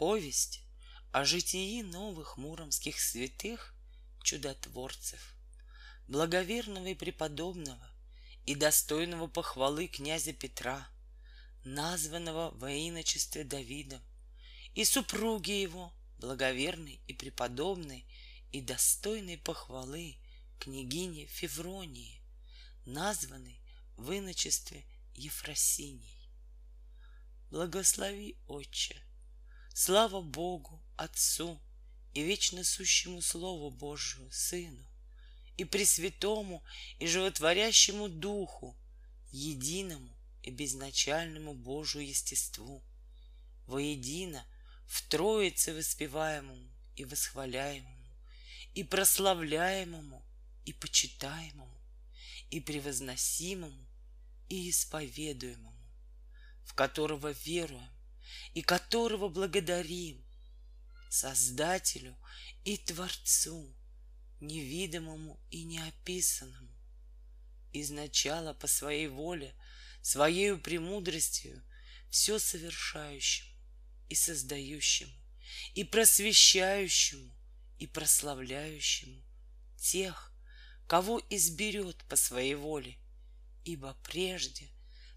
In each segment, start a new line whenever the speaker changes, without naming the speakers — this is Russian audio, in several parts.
Повесть о житии новых муромских святых чудотворцев, благоверного и преподобного и достойного похвалы князя Петра, названного во иночестве Давидом, и супруги его, благоверной и преподобной и достойной похвалы княгини Февронии, названной в иночестве Ефросиней. Благослови, Отче, слава Богу, Отцу и вечно сущему Слову Божию, Сыну, и Пресвятому и Животворящему Духу, единому и безначальному Божию естеству, воедино в Троице воспеваемому и восхваляемому, и прославляемому, и почитаемому, и превозносимому, и исповедуемому, в которого веруем и которого благодарим, Создателю и Творцу, невидимому и неописанному, изначало по своей воле, своей премудростью, все совершающему и создающему, и просвещающему, и прославляющему тех, кого изберет по своей воле, ибо прежде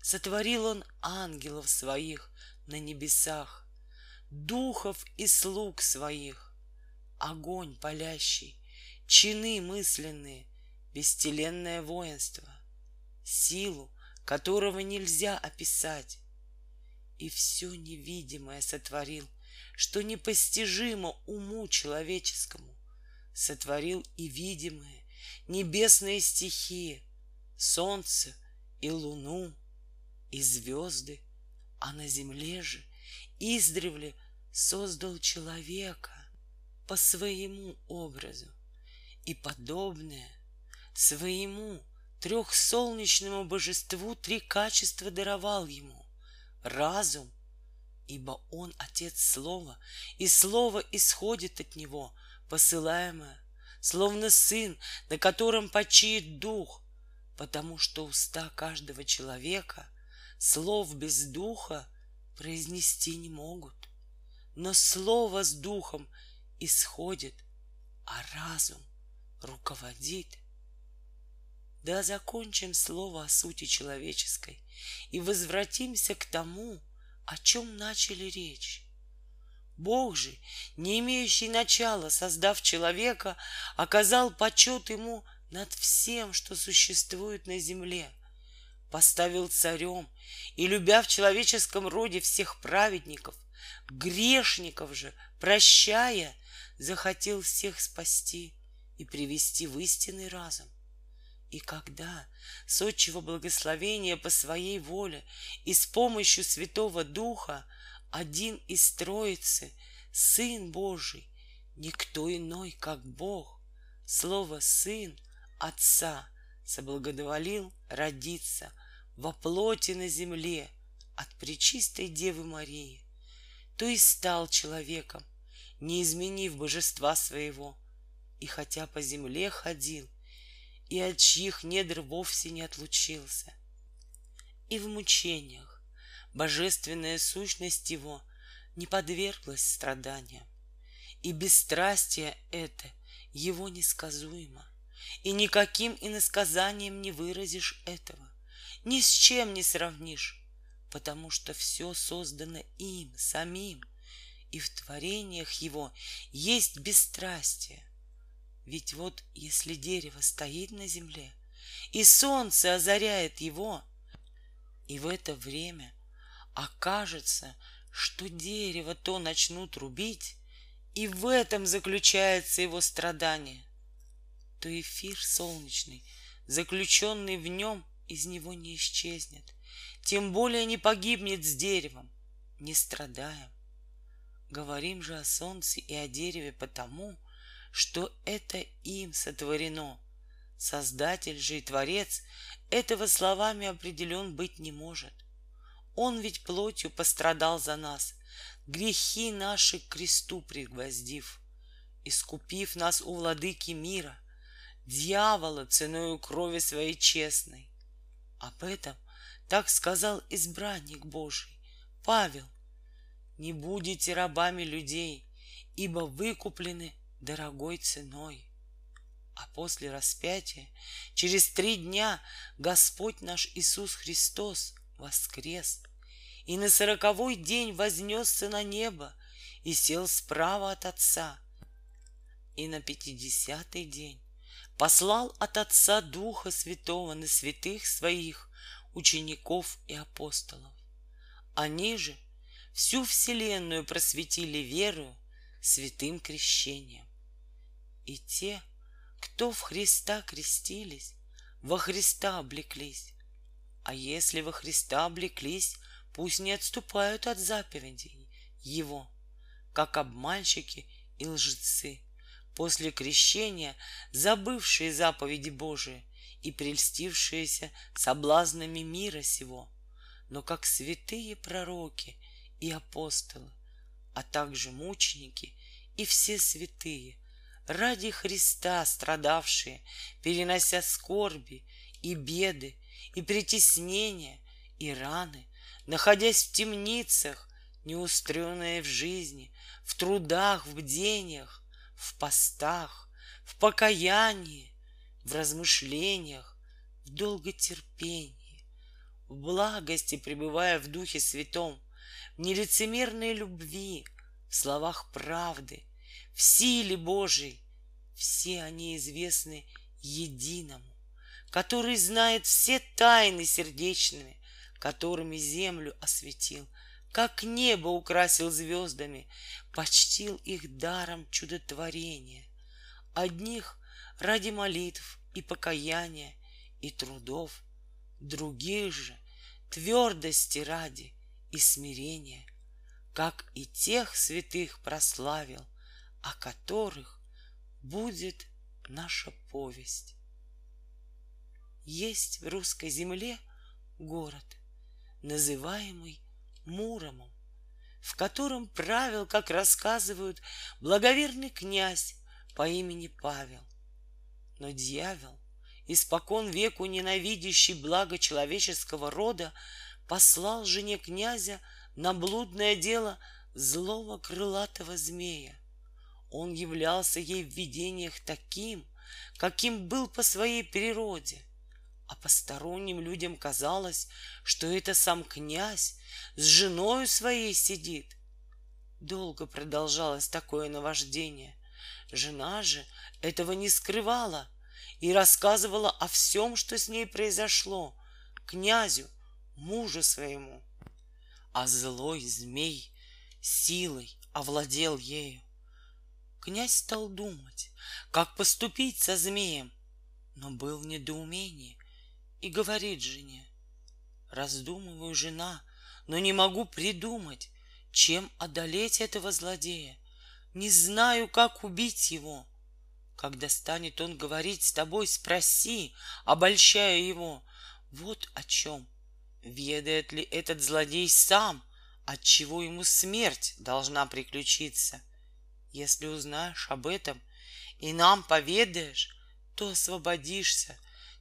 сотворил он ангелов своих на небесах, духов и слуг своих, огонь палящий, чины мысленные, бестеленное воинство, силу, которого нельзя описать, и все невидимое сотворил, что непостижимо уму человеческому, сотворил и видимые небесные стихии, солнце и луну, и звезды, а на земле же издревле создал человека по своему образу и подобное своему трехсолнечному божеству три качества даровал ему — разум, ибо он отец слова, и слово исходит от него, посылаемое, словно сын, на котором почиет дух, потому что уста каждого человека слов без духа произнести не могут. Но слово с духом исходит, а разум руководит. Да закончим слово о сути человеческой и возвратимся к тому, о чем начали речь. Бог же, не имеющий начала, создав человека, оказал почет ему над всем, что существует на земле, поставил царем и, любя в человеческом роде всех праведников, грешников же, прощая, захотел всех спасти и привести в истинный разум. И когда с отчего благословения по своей воле и с помощью Святого Духа один из Троицы, Сын Божий, никто иной, как Бог, Слово Сын Отца, соблагодоволил родиться во плоти на земле от Пречистой Девы Марии, то и стал человеком, не изменив божества своего, и хотя по земле ходил, и от чьих недр вовсе не отлучился. И в мучениях божественная сущность его не подверглась страданиям, и бесстрастие это его несказуемо, и никаким иносказанием не выразишь этого, ни с чем не сравнишь, потому что все создано им самим, и в творениях его есть бесстрастие, ведь вот если дерево стоит на земле, и солнце озаряет его, и в это время окажется, что дерево то начнут рубить, и в этом заключается его страдание, то эфир солнечный, заключенный в нем, из него не исчезнет, тем более не погибнет с деревом, не страдаем. Говорим же о солнце и о дереве потому, что это им сотворено. Создатель же и Творец этого словами определен быть не может. Он ведь плотью пострадал за нас, грехи наши к кресту пригвоздив, искупив нас у владыки мира, дьявола ценою крови своей честной. Об этом так сказал избранник Божий, Павел. не будете рабами людей, ибо выкуплены дорогой ценой. А после распятия, через три дня, Господь наш Иисус Христос воскрес, и на сороковой день вознесся на небо и сел справа от Отца, и на пятидесятый день послал от Отца Духа Святого на святых своих, учеников и апостолов. Они же всю вселенную просветили верою святым крещением. И те, кто в Христа крестились, во Христа облеклись. А если во Христа облеклись, пусть не отступают от заповедей Его, как обманщики и лжецы, после крещения забывшие заповеди Божии и прельстившиеся соблазнами мира сего, но как святые пророки и апостолы, а также мученики и все святые, ради Христа страдавшие, перенося скорби и беды, и притеснения, и раны, находясь в темницах, неустренные в жизни, в трудах, в бдениях, в постах, в покаянии, в размышлениях, в долготерпении, в благости, пребывая в Духе Святом, в нелицемерной любви, в словах правды, в силе Божией. Все они известны единому, который знает все тайны сердечными, которыми землю осветил, как небо украсил звездами, почтил их даром чудотворения. Одних ради молитв и покаяния и трудов, других же твердости ради и смирения, как и тех святых прославил, о которых будет наша повесть. Есть в русской земле город, называемый Муромом, в котором правил, как рассказывают, благоверный князь по имени Павел. Но дьявол, испокон веку ненавидящий благо человеческого рода, послал жене князя на блудное дело злого крылатого змея. Он являлся ей в видениях таким, каким был по своей природе, а посторонним людям казалось, что это сам князь с женою своей сидит. Долго продолжалось такое наваждение. Жена же этого не скрывала и рассказывала о всем, что с ней произошло, князю, мужу своему. А злой змей силой овладел ею. Князь стал думать, как поступить со змеем, но был в недоумении и говорит жене, раздумываю, жена, но не могу придумать, чем одолеть этого злодея. Не знаю, как убить его. Когда станет он говорить с тобой, спроси, обольщая его. Вот о чем. Ведает ли этот злодей сам, от чего ему смерть должна приключиться? Если узнаешь об этом и нам поведаешь, то освободишься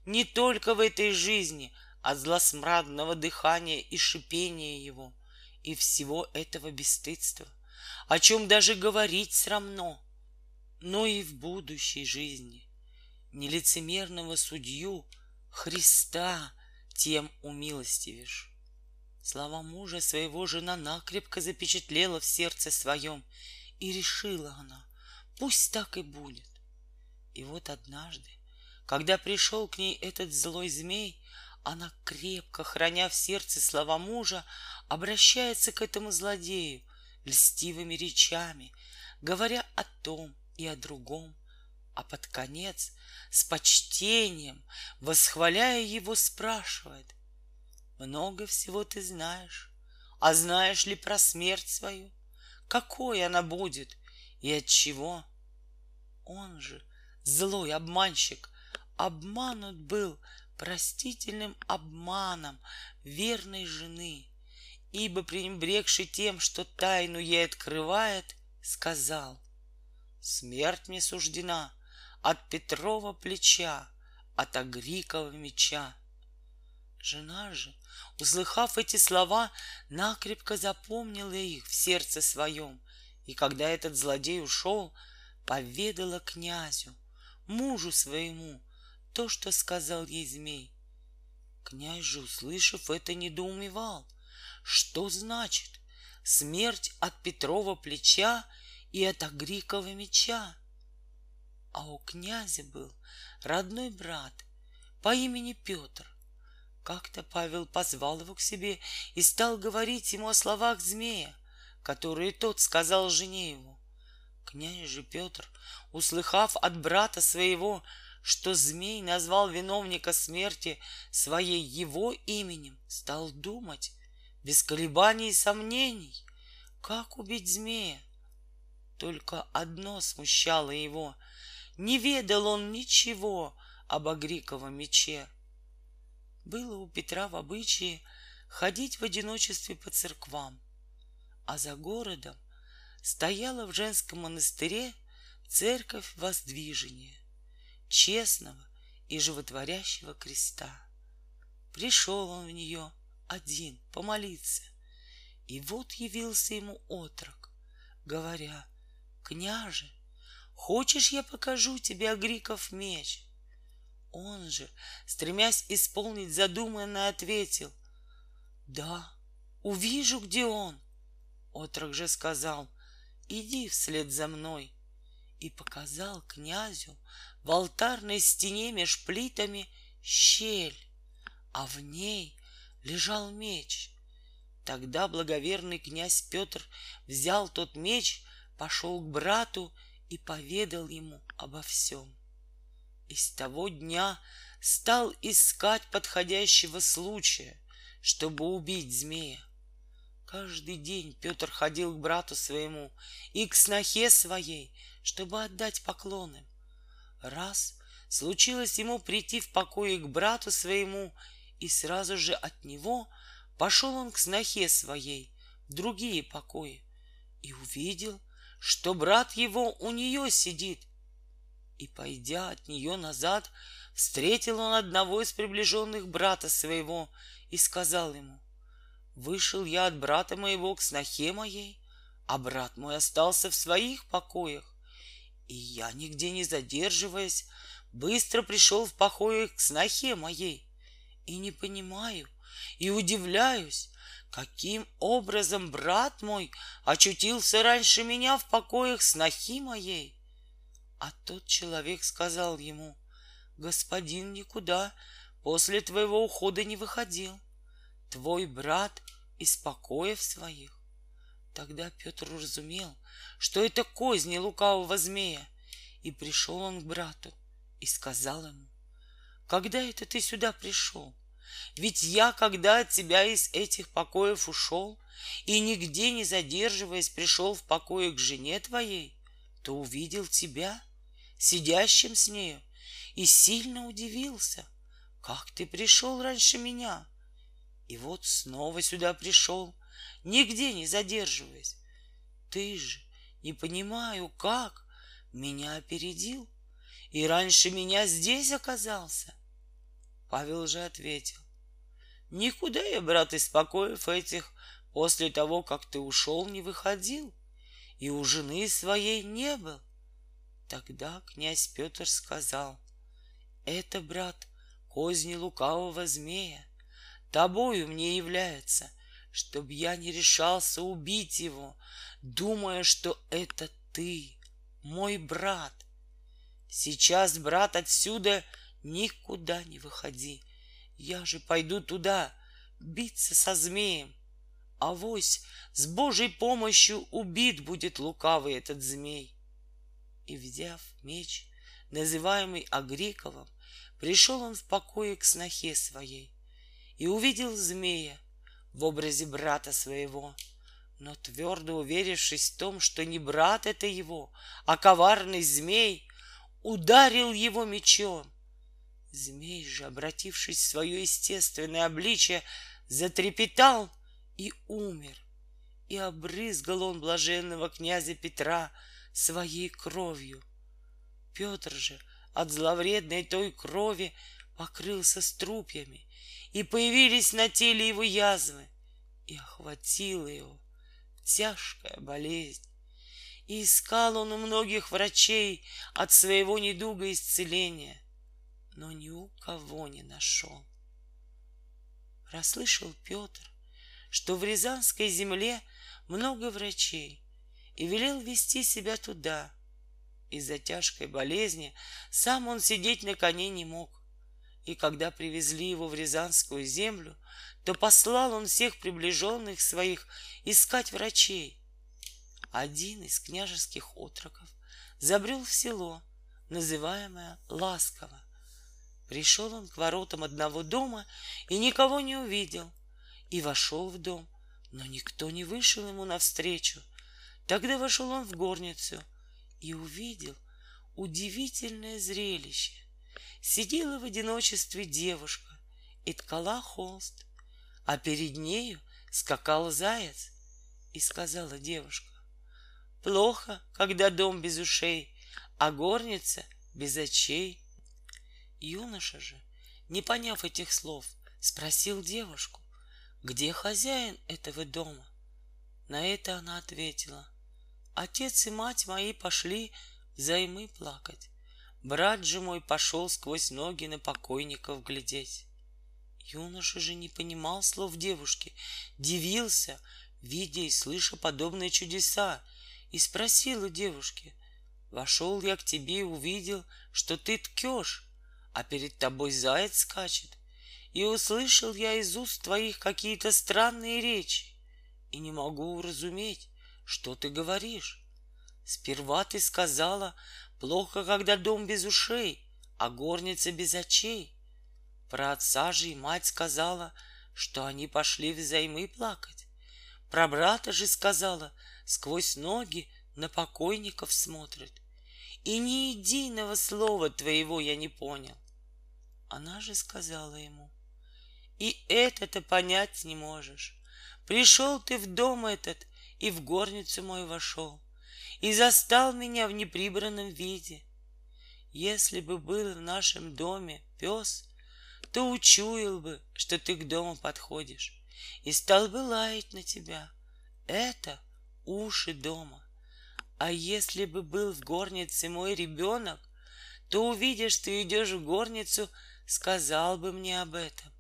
не только в этой жизни от злосмрадного дыхания и шипения его и всего этого бесстыдства, о чем даже говорить срамно, но и в будущей жизни нелицемерного судью Христа тем умилостивишь. Слова мужа своего жена накрепко запечатлела в сердце своем, и решила она, пусть так и будет. И вот однажды, когда пришел к ней этот злой змей, она, крепко храня в сердце слова мужа, обращается к этому злодею льстивыми речами, говоря о том и о другом, а под конец с почтением, восхваляя его, спрашивает, «Много всего ты знаешь, а знаешь ли про смерть свою? Какой она будет и от чего?» Он же, злой обманщик, обманут был простительным обманом верной жены, ибо пренебрегший тем, что тайну ей открывает, сказал, «Смерть мне суждена от Петрова плеча, от Агрикова меча». Жена же, услыхав эти слова, накрепко запомнила их в сердце своем, и когда этот злодей ушел, поведала князю, мужу своему, то, что сказал ей змей. Князь же, услышав это, недоумевал. Что значит смерть от Петрова плеча и от Агрикова меча? А у князя был родной брат по имени Петр. Как-то Павел позвал его к себе и стал говорить ему о словах змея, которые тот сказал жене ему. Князь же Петр, услыхав от брата своего, что змей назвал виновника смерти своей его именем, стал думать, без колебаний и сомнений, как убить змея. Только одно смущало его — не ведал он ничего об Агриковом мече. Было у Петра в обычае ходить в одиночестве по церквам, а за городом стояла в женском монастыре церковь воздвижения, честного и животворящего креста. Пришел он в нее один помолиться, и вот явился ему отрок, говоря, «Княже, Хочешь, я покажу тебе Агриков меч? Он же, стремясь исполнить задуманное, ответил, Да, увижу, где он. Отрок же сказал, Иди вслед за мной. И показал князю в алтарной стене меж плитами щель, а в ней лежал меч. Тогда благоверный князь Петр взял тот меч, пошел к брату и поведал ему обо всем. И с того дня стал искать подходящего случая, чтобы убить змея. Каждый день Петр ходил к брату своему и к снохе своей, чтобы отдать поклоны. Раз случилось ему прийти в покое к брату своему, и сразу же от него пошел он к снохе своей в другие покои и увидел, что брат его у нее сидит. И, пойдя от нее назад, встретил он одного из приближенных брата своего и сказал ему, «Вышел я от брата моего к снохе моей, а брат мой остался в своих покоях, и я, нигде не задерживаясь, быстро пришел в покое к снохе моей, и не понимаю, и удивляюсь, Каким образом брат мой очутился раньше меня в покоях снохи моей? А тот человек сказал ему, Господин никуда после твоего ухода не выходил. Твой брат из покоев своих. Тогда Петр разумел, что это козни лукавого змея, и пришел он к брату и сказал ему, Когда это ты сюда пришел? Ведь я, когда от тебя из этих покоев ушел, и нигде не задерживаясь пришел в покое к жене твоей, то увидел тебя, сидящим с нею, и сильно удивился, как ты пришел раньше меня. И вот снова сюда пришел, нигде не задерживаясь. Ты же, не понимаю, как, меня опередил, и раньше меня здесь оказался. Павел же ответил, Никуда я, брат, из покоев этих после того, как ты ушел, не выходил, и у жены своей не был. Тогда князь Петр сказал, это, брат, козни лукавого змея, тобою мне является, чтоб я не решался убить его, думая, что это ты, мой брат. Сейчас, брат, отсюда никуда не выходи, я же пойду туда биться со змеем. а вось с Божьей помощью убит будет лукавый этот змей. И, взяв меч, называемый Агриковым, пришел он в покое к снохе своей и увидел змея в образе брата своего, но твердо уверившись в том, что не брат это его, а коварный змей, ударил его мечом Змей же, обратившись в свое естественное обличие, затрепетал и умер. И обрызгал он блаженного князя Петра своей кровью. Петр же от зловредной той крови покрылся струпьями и появились на теле его язвы, и охватила его тяжкая болезнь. И искал он у многих врачей от своего недуга исцеления, но ни у кого не нашел. Расслышал Петр, что в Рязанской земле много врачей, и велел вести себя туда. Из-за тяжкой болезни сам он сидеть на коне не мог. И когда привезли его в Рязанскую землю, то послал он всех приближенных своих искать врачей. Один из княжеских отроков забрел в село, называемое Ласково. Пришел он к воротам одного дома и никого не увидел, и вошел в дом, но никто не вышел ему навстречу. Тогда вошел он в горницу и увидел удивительное зрелище. Сидела в одиночестве девушка и ткала холст, а перед нею скакал заяц. И сказала девушка, Плохо, когда дом без ушей, а горница без очей. Юноша же, не поняв этих слов, спросил девушку, где хозяин этого дома. На это она ответила, отец и мать мои пошли взаймы плакать. Брат же мой пошел сквозь ноги на покойников глядеть. Юноша же не понимал слов девушки, дивился, видя и слыша подобные чудеса, и спросил у девушки, «Вошел я к тебе и увидел, что ты ткешь, а перед тобой заяц скачет, и услышал я из уст твоих какие-то странные речи, и не могу уразуметь, что ты говоришь. Сперва ты сказала, Плохо, когда дом без ушей, а горница без очей. Про отца же и мать сказала, что они пошли взаймы плакать. Про брата же сказала, сквозь ноги на покойников смотрит. И ни единого слова твоего я не понял. Она же сказала ему, и это-то понять не можешь. Пришел ты в дом этот и в горницу мой вошел и застал меня в неприбранном виде. Если бы был в нашем доме пес, то учуял бы, что ты к дому подходишь, и стал бы лаять на тебя. Это уши дома. А если бы был в горнице мой ребенок, то увидишь, ты идешь в горницу, сказал бы мне об этом.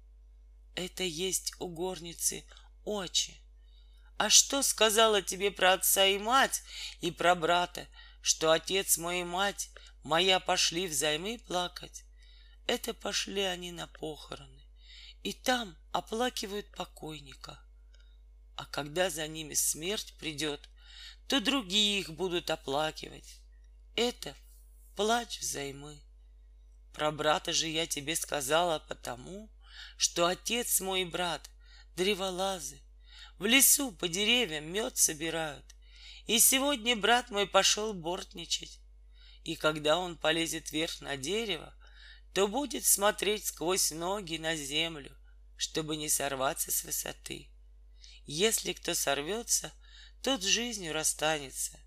Это есть у горницы очи. А что сказала тебе про отца и мать и про брата, что отец мой и мать моя пошли взаймы плакать? Это пошли они на похороны, и там оплакивают покойника. А когда за ними смерть придет, то другие их будут оплакивать. Это плач взаймы. Про брата же я тебе сказала потому, что отец мой брат древолазы, в лесу по деревьям мед собирают. И сегодня брат мой пошел бортничать. И когда он полезет вверх на дерево, то будет смотреть сквозь ноги на землю, чтобы не сорваться с высоты. Если кто сорвется, тот с жизнью расстанется.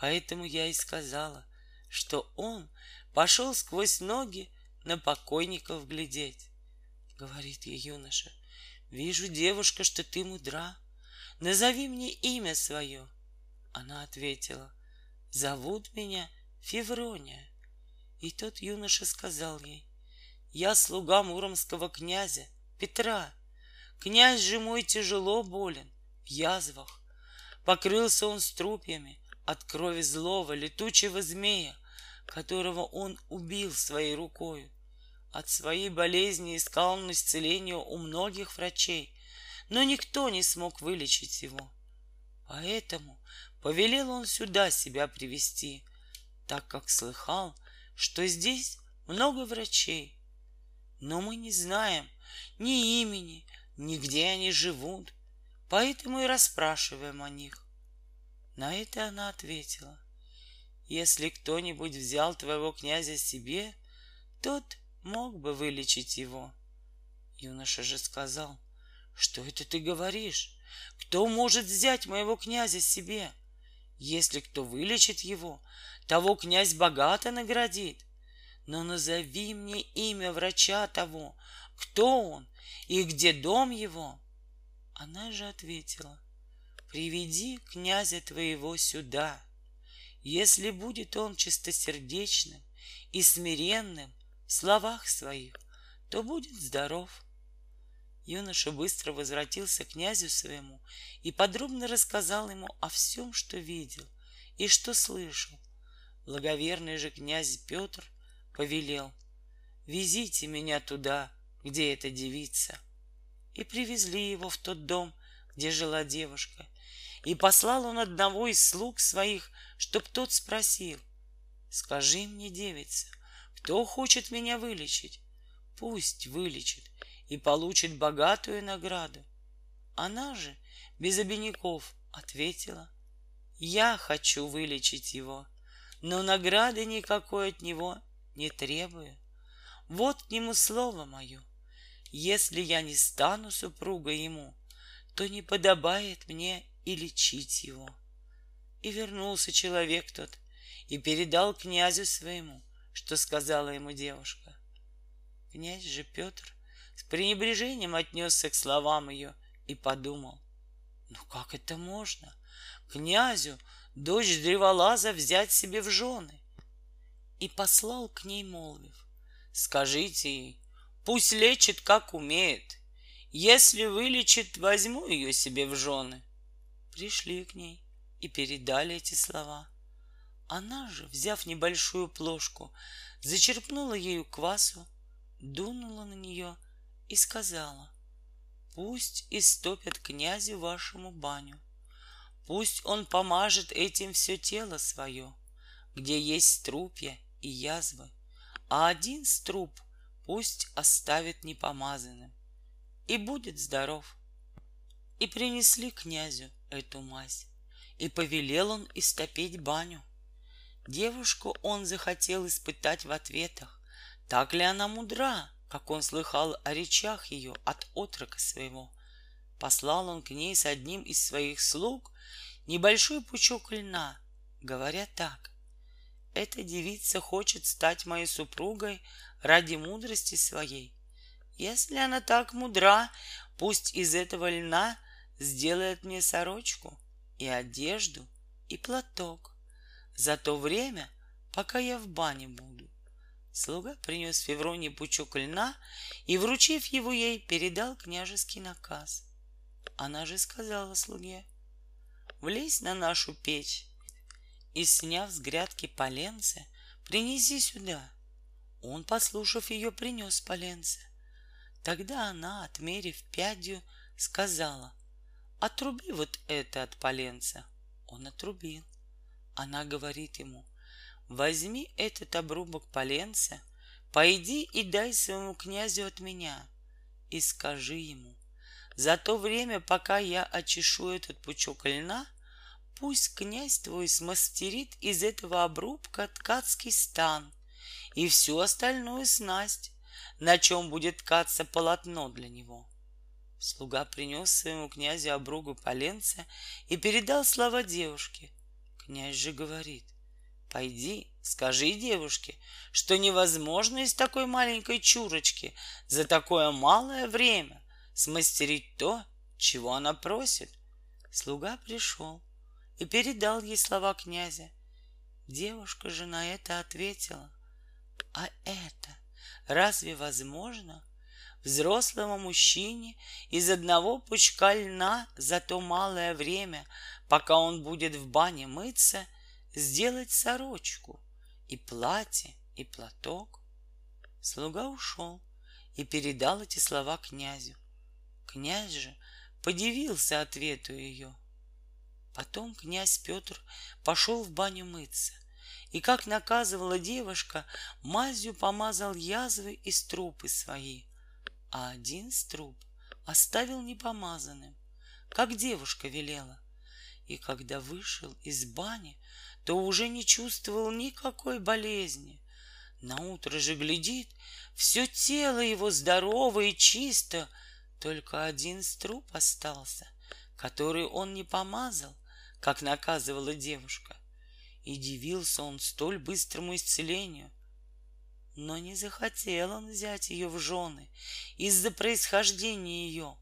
Поэтому я и сказала, что он пошел сквозь ноги на покойников глядеть. Говорит ей юноша, вижу, девушка, что ты мудра. Назови мне имя свое. Она ответила, зовут меня Феврония. И тот юноша сказал ей, я слуга муромского князя Петра. Князь же мой тяжело болен, в язвах. Покрылся он струпьями от крови злого летучего змея, которого он убил своей рукою. От своей болезни искал он исцеление у многих врачей, но никто не смог вылечить его. Поэтому повелел он сюда себя привести, так как слыхал, что здесь много врачей. Но мы не знаем ни имени, ни где они живут, поэтому и расспрашиваем о них. На это она ответила, если кто-нибудь взял твоего князя себе, тот мог бы вылечить его. Юноша же сказал, что это ты говоришь? Кто может взять моего князя себе? Если кто вылечит его, того князь богато наградит. Но назови мне имя врача того, кто он и где дом его? Она же ответила, приведи князя твоего сюда. Если будет он чистосердечным и смиренным в словах своих, то будет здоров. Юноша быстро возвратился к князю своему и подробно рассказал ему о всем, что видел и что слышал. Благоверный же князь Петр повелел, «Везите меня туда, где эта девица». И привезли его в тот дом, где жила девушка. И послал он одного из слуг своих, чтоб тот спросил, «Скажи мне, девица, кто хочет меня вылечить? Пусть вылечит и получит богатую награду. Она же без обиняков ответила, я хочу вылечить его, но награды никакой от него не требую. Вот к нему слово мое. Если я не стану супругой ему, то не подобает мне и лечить его. И вернулся человек тот и передал князю своему, что сказала ему девушка. Князь же Петр с пренебрежением отнесся к словам ее и подумал, ну как это можно? Князю дочь древолаза взять себе в жены. И послал к ней, молвив, скажите ей, пусть лечит, как умеет. Если вылечит, возьму ее себе в жены. Пришли к ней и передали эти слова. Она же, взяв небольшую плошку, зачерпнула ею квасу, дунула на нее и сказала, «Пусть истопят князю вашему баню, пусть он помажет этим все тело свое, где есть струпья и язвы, а один струп пусть оставит непомазанным, и будет здоров». И принесли князю эту мазь, и повелел он истопить баню. Девушку он захотел испытать в ответах, так ли она мудра, как он слыхал о речах ее от отрока своего. Послал он к ней с одним из своих слуг небольшой пучок льна, говоря так. Эта девица хочет стать моей супругой ради мудрости своей. Если она так мудра, пусть из этого льна сделает мне сорочку и одежду и платок за то время, пока я в бане буду. Слуга принес Февронии пучок льна и, вручив его ей, передал княжеский наказ. Она же сказала слуге, «Влезь на нашу печь и, сняв с грядки поленце, принеси сюда». Он, послушав ее, принес поленце. Тогда она, отмерив пядью, сказала, «Отруби вот это от поленца». Он отрубил. Она говорит ему, Возьми этот обрубок поленца, пойди и дай своему князю от меня, и скажи ему, за то время, пока я очешу этот пучок льна, пусть князь твой смастерит из этого обрубка ткацкий стан и всю остальную снасть, на чем будет ткаться полотно для него. Слуга принес своему князю обругу поленца и передал слова девушке. Князь же говорит, Пойди, скажи девушке, что невозможно из такой маленькой чурочки за такое малое время смастерить то, чего она просит. Слуга пришел и передал ей слова князя. Девушка же на это ответила, а это разве возможно? Взрослому мужчине из одного пучка льна за то малое время, пока он будет в бане мыться — сделать сорочку, и платье, и платок. Слуга ушел и передал эти слова князю. Князь же подивился ответу ее. Потом князь Петр пошел в баню мыться, и, как наказывала девушка, мазью помазал язвы и струпы свои, а один струп оставил непомазанным, как девушка велела. И когда вышел из бани, то уже не чувствовал никакой болезни. На утро же глядит, все тело его здорово и чисто, только один струп остался, который он не помазал, как наказывала девушка. И дивился он столь быстрому исцелению. Но не захотел он взять ее в жены из-за происхождения ее,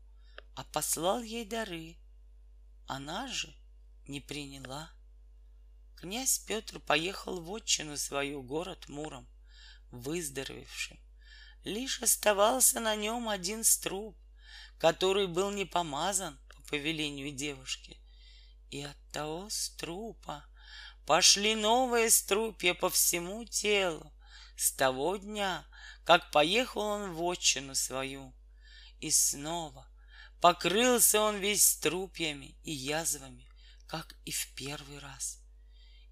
а послал ей дары. Она же не приняла. Князь Петр поехал в отчину свою, город Муром, выздоровевшим. Лишь оставался на нем один струп, который был не помазан по повелению девушки. И от того струпа пошли новые струпья по всему телу, с того дня, как поехал он в отчину свою. И снова покрылся он весь струпьями и язвами, как и в первый раз.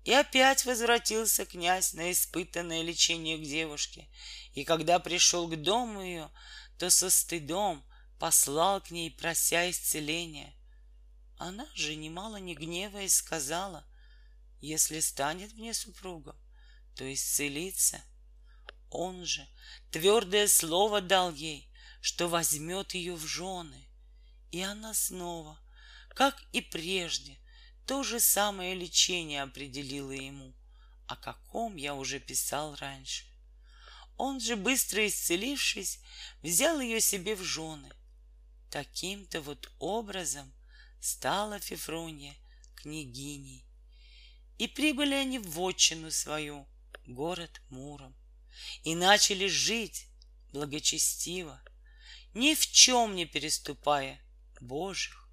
И опять возвратился князь на испытанное лечение к девушке, и когда пришел к дому ее, то со стыдом послал к ней, прося исцеления. Она же, немало не гневаясь, сказала, если станет мне супругом, то исцелится — он же твердое слово дал ей, что возьмет ее в жены. И она снова, как и прежде, то же самое лечение определила ему, о каком я уже писал раньше. Он же, быстро исцелившись, взял ее себе в жены. Таким-то вот образом стала Фефрония княгиней. И прибыли они в отчину свою, город Муром и начали жить благочестиво, ни в чем не переступая Божьих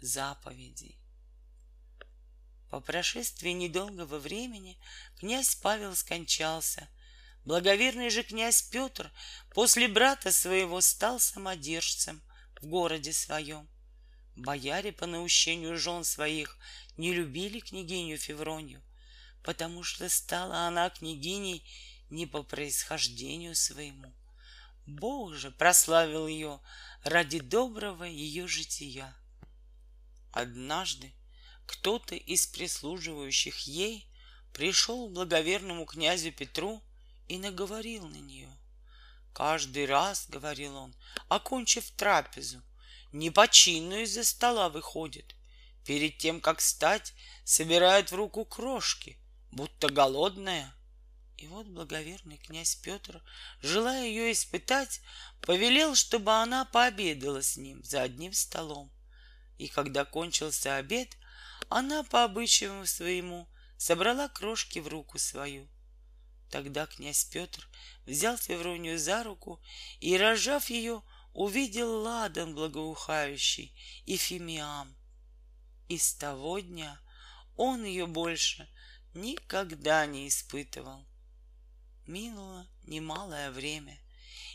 заповедей. По прошествии недолгого времени князь Павел скончался. Благоверный же князь Петр после брата своего стал самодержцем в городе своем. Бояре по наущению жен своих не любили княгиню Февронию, потому что стала она княгиней не по происхождению своему. Бог же прославил ее ради доброго ее жития. Однажды кто-то из прислуживающих ей пришел к благоверному князю Петру и наговорил на нее. Каждый раз, — говорил он, окончив трапезу, не починно из-за стола выходит. Перед тем, как встать, собирает в руку крошки, будто голодная — и вот благоверный князь Петр, желая ее испытать, повелел, чтобы она пообедала с ним за одним столом. И когда кончился обед, она по обычаю своему собрала крошки в руку свою. Тогда князь Петр взял Февронию за руку и, рожав ее, увидел ладан благоухающий и фимиам. И с того дня он ее больше никогда не испытывал. Минуло немалое время,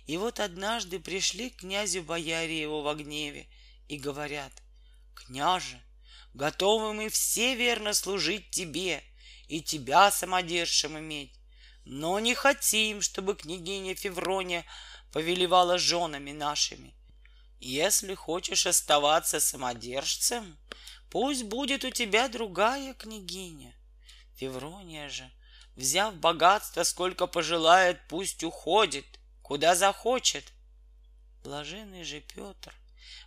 и вот однажды пришли к князю бояре его во гневе и говорят, «Княже, готовы мы все верно служить тебе и тебя самодержцем иметь, но не хотим, чтобы княгиня Феврония повелевала женами нашими. Если хочешь оставаться самодержцем, пусть будет у тебя другая княгиня. Феврония же — Взяв богатство, сколько пожелает, пусть уходит, куда захочет. Блаженный же Петр,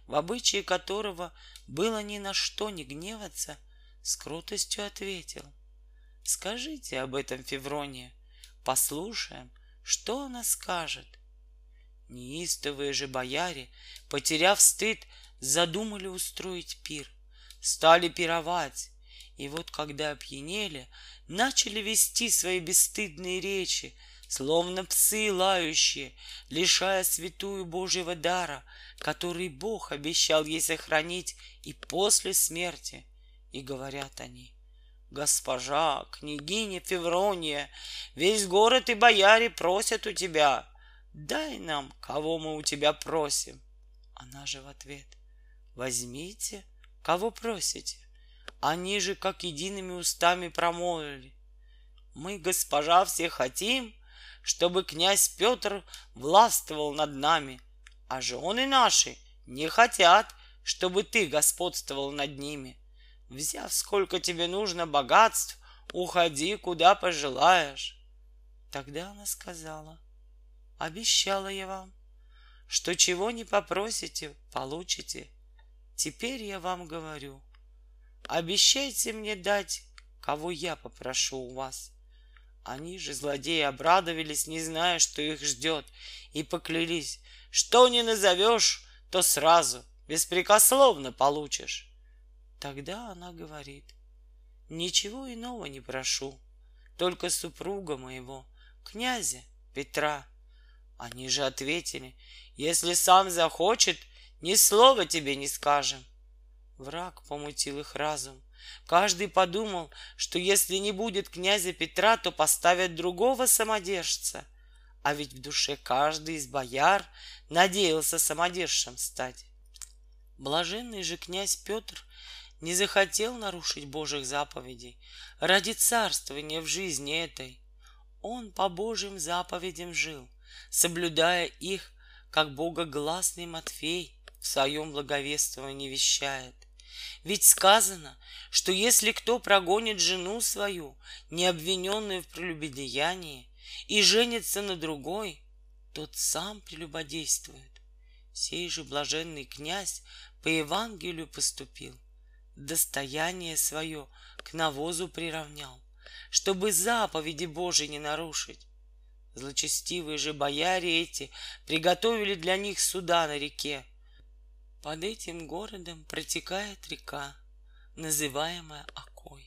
в обычае которого было ни на что не гневаться, с крутостью ответил. Скажите об этом Февроне, послушаем, что она скажет. Неистовые же бояре, потеряв стыд, задумали устроить пир, стали пировать, и вот когда опьянели, начали вести свои бесстыдные речи, словно псы лающие, лишая святую Божьего дара, который Бог обещал ей сохранить и после смерти. И говорят они, «Госпожа, княгиня Феврония, весь город и бояре просят у тебя, дай нам, кого мы у тебя просим». Она же в ответ, «Возьмите, кого просите». Они же, как едиными устами промолвили. Мы, госпожа, все хотим, чтобы князь Петр властвовал над нами, а жены наши не хотят, чтобы ты господствовал над ними. Взяв сколько тебе нужно богатств, уходи, куда пожелаешь. Тогда она сказала, обещала я вам, что чего не попросите, получите. Теперь я вам говорю, Обещайте мне дать, кого я попрошу у вас. Они же, злодеи, обрадовались, не зная, что их ждет, и поклялись, что не назовешь, то сразу, беспрекословно получишь. Тогда она говорит, ничего иного не прошу, только супруга моего, князя Петра. Они же ответили, если сам захочет, ни слова тебе не скажем. Враг помутил их разум. Каждый подумал, что если не будет князя Петра, то поставят другого самодержца. А ведь в душе каждый из бояр надеялся самодержцем стать. Блаженный же князь Петр не захотел нарушить Божьих заповедей ради царствования в жизни этой. Он по Божьим заповедям жил, соблюдая их, как богогласный Матфей в своем благовествовании вещает. Ведь сказано, что если кто прогонит жену свою, не обвиненную в прелюбодеянии, и женится на другой, тот сам прелюбодействует. Сей же блаженный князь по Евангелию поступил, достояние свое к навозу приравнял, чтобы заповеди Божьи не нарушить. Злочестивые же бояре эти приготовили для них суда на реке, под этим городом протекает река, называемая Окой.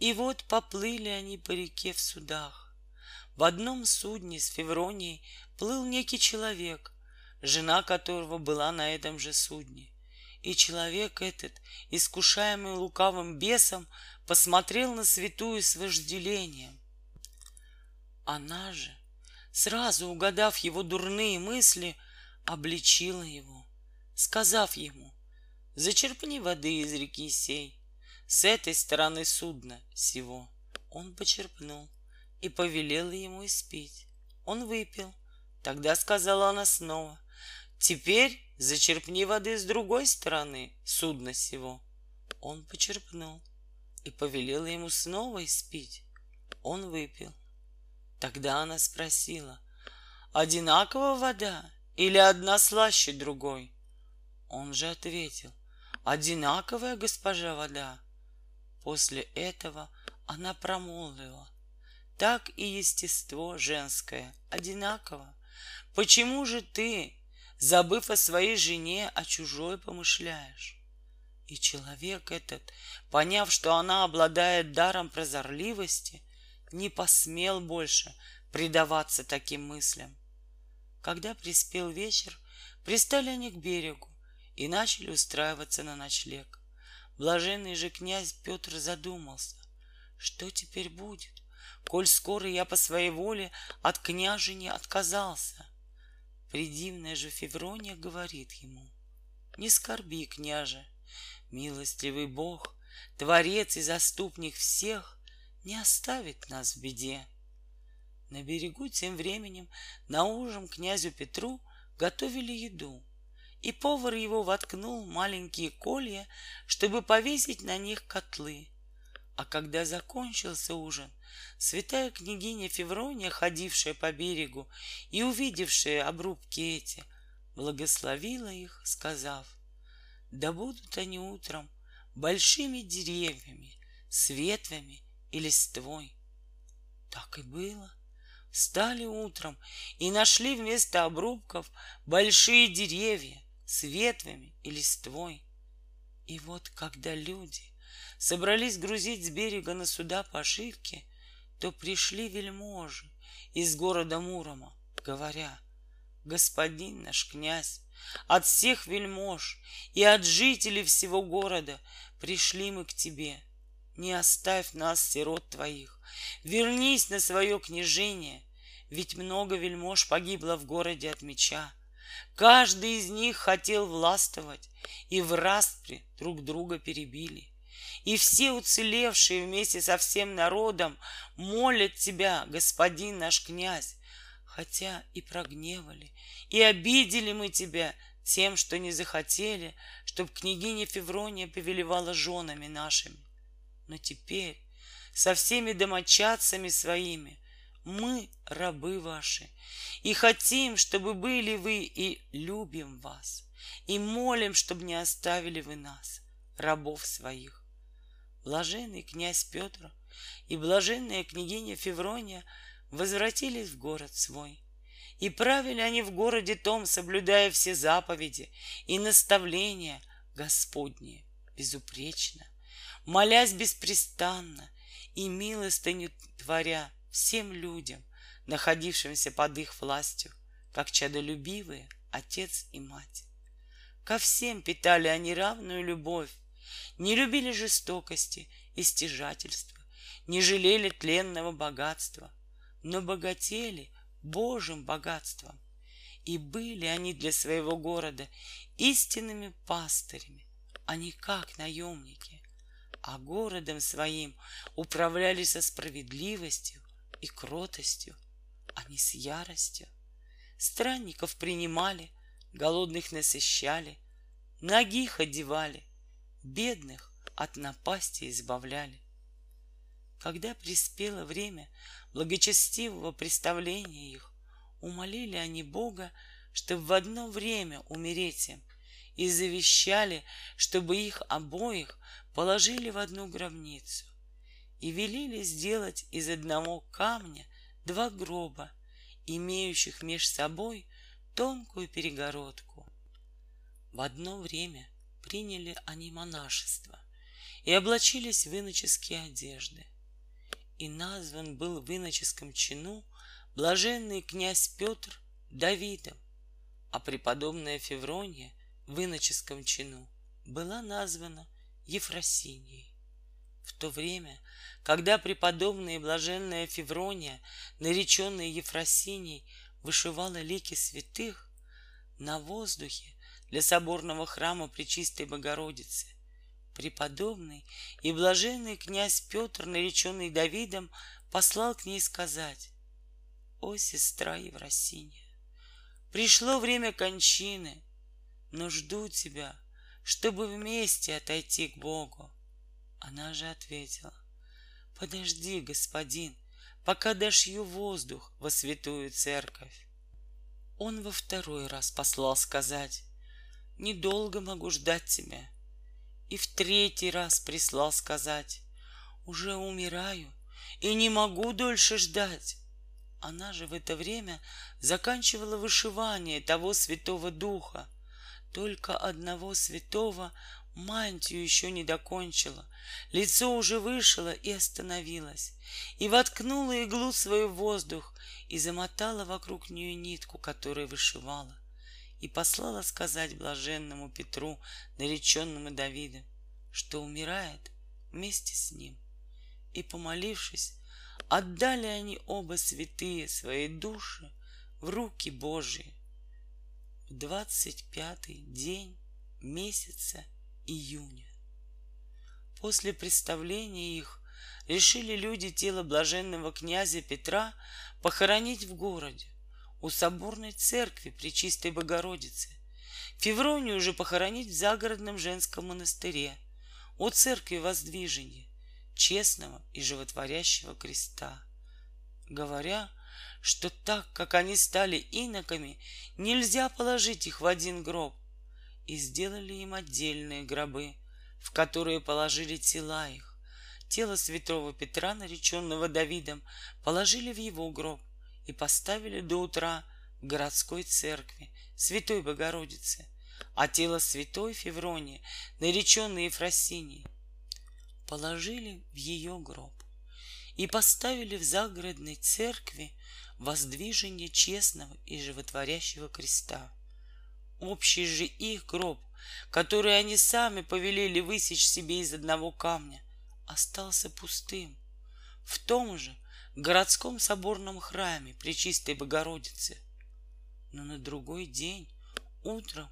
И вот поплыли они по реке в судах. В одном судне с Февронией плыл некий человек, жена которого была на этом же судне. И человек этот, искушаемый лукавым бесом, посмотрел на святую с вожделением. Она же, сразу угадав его дурные мысли, обличила его сказав ему, «Зачерпни воды из реки сей, с этой стороны судна сего». Он почерпнул и повелела ему испить. Он выпил. Тогда сказала она снова, «Теперь зачерпни воды с другой стороны судна сего». Он почерпнул и повелела ему снова испить. Он выпил. Тогда она спросила, «Одинакова вода или одна слаще другой?» Он же ответил, одинаковая госпожа вода. После этого она промолвила, так и естество женское одинаково. Почему же ты, забыв о своей жене, о чужой помышляешь? И человек этот, поняв, что она обладает даром прозорливости, не посмел больше предаваться таким мыслям. Когда приспел вечер, пристали они к берегу, и начали устраиваться на ночлег. Блаженный же князь Петр задумался, что теперь будет, коль скоро я по своей воле от княжени отказался. Придивная же Феврония говорит ему, не скорби, княже, милостливый Бог, Творец и заступник всех, не оставит нас в беде. На берегу тем временем на ужин князю Петру готовили еду — и повар его воткнул маленькие колья, чтобы повесить на них котлы. А когда закончился ужин, святая княгиня Феврония, ходившая по берегу и увидевшая обрубки эти, благословила их, сказав, «Да будут они утром большими деревьями, с ветвями и листвой». Так и было. Встали утром и нашли вместо обрубков большие деревья, с ветвями и листвой. И вот когда люди собрались грузить с берега на суда пошивки, то пришли вельможи из города Мурома, говоря, «Господин наш князь, от всех вельмож и от жителей всего города пришли мы к тебе. Не оставь нас, сирот твоих, вернись на свое княжение, ведь много вельмож погибло в городе от меча, Каждый из них хотел властвовать, и в распре друг друга перебили. И все уцелевшие вместе со всем народом молят тебя, господин наш князь, хотя и прогневали, и обидели мы тебя тем, что не захотели, чтоб княгиня Феврония повелевала женами нашими. Но теперь со всеми домочадцами своими мы рабы ваши, и хотим, чтобы были вы, и любим вас, и молим, чтобы не оставили вы нас, рабов своих. блаженный князь Петр и блаженная княгиня Феврония возвратились в город свой. И правили они в городе том, соблюдая все заповеди и наставления Господние безупречно, молясь беспрестанно и милостыню творя всем людям, находившимся под их властью, как чадолюбивые отец и мать. Ко всем питали они равную любовь, не любили жестокости и стяжательства, не жалели тленного богатства, но богатели Божьим богатством. И были они для своего города истинными пастырями, а не как наемники, а городом своим управляли со справедливостью и кротостью, а не с яростью. Странников принимали, голодных насыщали, ногих одевали, бедных от напасти избавляли. Когда приспело время благочестивого представления их, умолили они Бога, чтобы в одно время умереть им, и завещали, чтобы их обоих положили в одну гробницу, и велели сделать из одного камня два гроба, имеющих меж собой тонкую перегородку. В одно время приняли они монашество и облачились в иноческие одежды и назван был в иноческом чину блаженный князь Петр Давидом, а преподобная Феврония в иноческом чину была названа Ефросинией. В то время, когда преподобная и блаженная Феврония, нареченная Ефросинией, вышивала лики святых, на воздухе для соборного храма Пречистой Богородицы преподобный и блаженный князь Петр, нареченный Давидом, послал к ней сказать, «О, сестра Евросиния, пришло время кончины, но жду тебя, чтобы вместе отойти к Богу». Она же ответила, «Подожди, господин, пока дошью воздух во святую церковь». Он во второй раз послал сказать, «Недолго могу ждать тебя, и в третий раз прислал сказать, «Уже умираю и не могу дольше ждать». Она же в это время заканчивала вышивание того святого духа. Только одного святого мантию еще не докончила. Лицо уже вышило и остановилось. И воткнула иглу свою в воздух и замотала вокруг нее нитку, которую вышивала и послала сказать блаженному Петру, нареченному Давидом, что умирает вместе с ним. И, помолившись, отдали они оба святые свои души в руки Божии. В двадцать пятый день месяца июня. После представления их решили люди тело блаженного князя Петра похоронить в городе, у соборной церкви при Чистой Богородице. Февронию уже похоронить в загородном женском монастыре, у церкви воздвижения, честного и животворящего креста. Говоря, что так как они стали иноками, нельзя положить их в один гроб, и сделали им отдельные гробы, в которые положили тела их. Тело святого Петра, нареченного Давидом, положили в его гроб, и поставили до утра в городской церкви Святой Богородицы, а тело святой Февронии, нареченной Ефросинии, положили в ее гроб и поставили в загородной церкви воздвижение честного и животворящего креста. Общий же их гроб, который они сами повелели высечь себе из одного камня, остался пустым. В том же городском соборном храме при Чистой Богородице. Но на другой день, утром,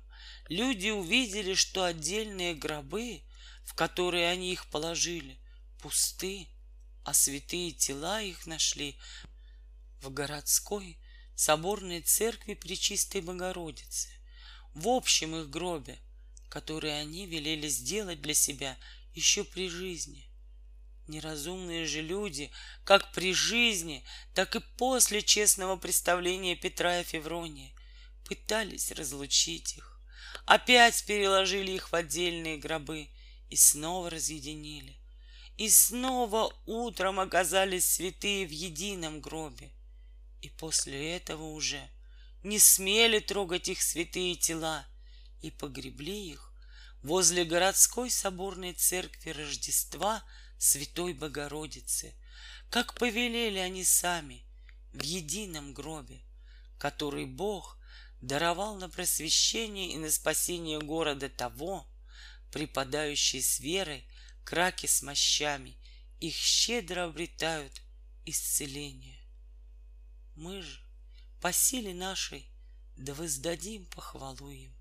люди увидели, что отдельные гробы, в которые они их положили, пусты, а святые тела их нашли в городской соборной церкви при Чистой Богородице, в общем их гробе, который они велели сделать для себя еще при жизни. Неразумные же люди, как при жизни, так и после честного представления Петра и Февронии, пытались разлучить их. Опять переложили их в отдельные гробы и снова разъединили. И снова утром оказались святые в едином гробе. И после этого уже не смели трогать их святые тела и погребли их возле городской соборной церкви Рождества Святой Богородицы, как повелели они сами в едином гробе, который Бог даровал на просвещение и на спасение города того, припадающие с верой к раке с мощами, их щедро обретают исцеление. Мы же по силе нашей да воздадим похвалу им.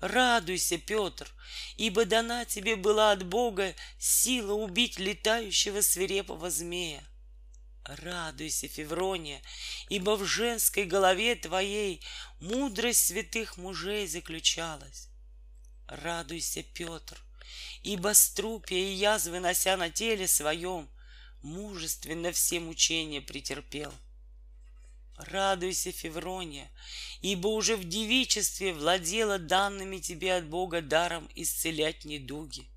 Радуйся, Петр, ибо дана тебе была от Бога сила убить летающего свирепого змея. Радуйся, Феврония, ибо в женской голове твоей мудрость святых мужей заключалась. Радуйся, Петр, ибо струпья и язвы, нося на теле своем, мужественно все мучения претерпел. Радуйся, Феврония, ибо уже в девичестве владела данными тебе от Бога даром исцелять недуги.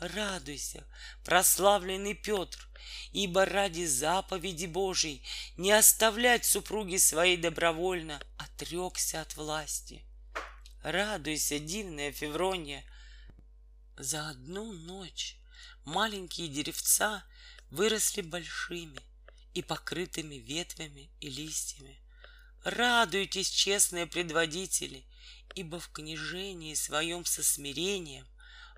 Радуйся, прославленный Петр, ибо ради заповеди Божией не оставлять супруги своей добровольно отрекся от власти. Радуйся, дивная Феврония, за одну ночь маленькие деревца выросли большими и покрытыми ветвями и листьями. Радуйтесь, честные предводители, ибо в княжении своем со смирением,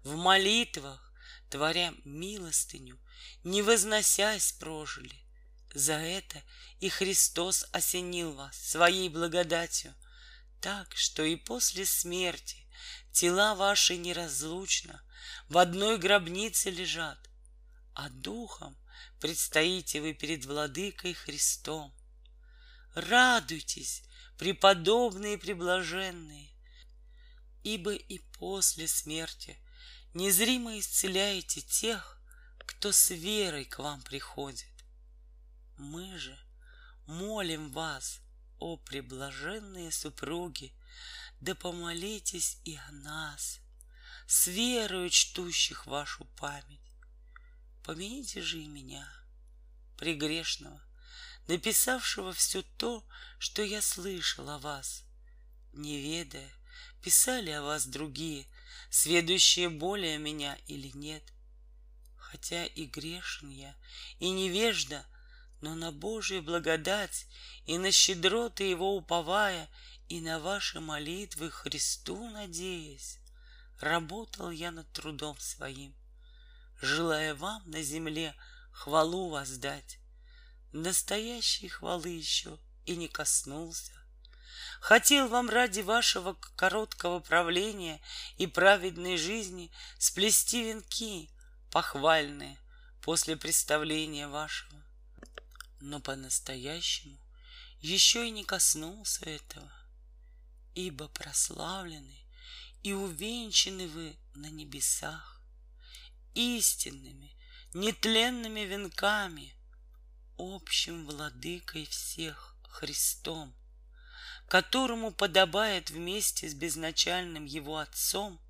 в молитвах творя милостыню, не возносясь прожили. За это и Христос осенил вас своей благодатью, так, что и после смерти тела ваши неразлучно в одной гробнице лежат, а духом предстоите вы перед Владыкой Христом. Радуйтесь, преподобные и приблаженные, ибо и после смерти незримо исцеляете тех, кто с верой к вам приходит. Мы же молим вас, о приблаженные супруги, да помолитесь и о нас, с верою чтущих вашу память. Помяните же и меня, прегрешного, написавшего все то, что я слышал о вас, не ведая, писали о вас другие, сведущие более меня или нет. Хотя и грешен я, и невежда, но на Божию благодать и на щедроты Его уповая, и на ваши молитвы Христу надеясь, работал я над трудом своим, желая вам на земле хвалу воздать. Настоящей хвалы еще и не коснулся. Хотел вам ради вашего короткого правления и праведной жизни сплести венки похвальные после представления вашего. Но по-настоящему еще и не коснулся этого, ибо прославлены и увенчаны вы на небесах истинными, нетленными венками, общим владыкой всех Христом, которому подобает вместе с безначальным Его Отцом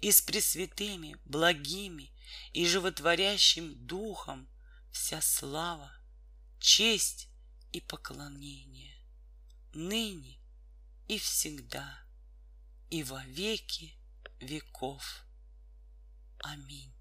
и с пресвятыми, благими и животворящим Духом вся слава, честь и поклонение, ныне и всегда, и во веки веков. Аминь.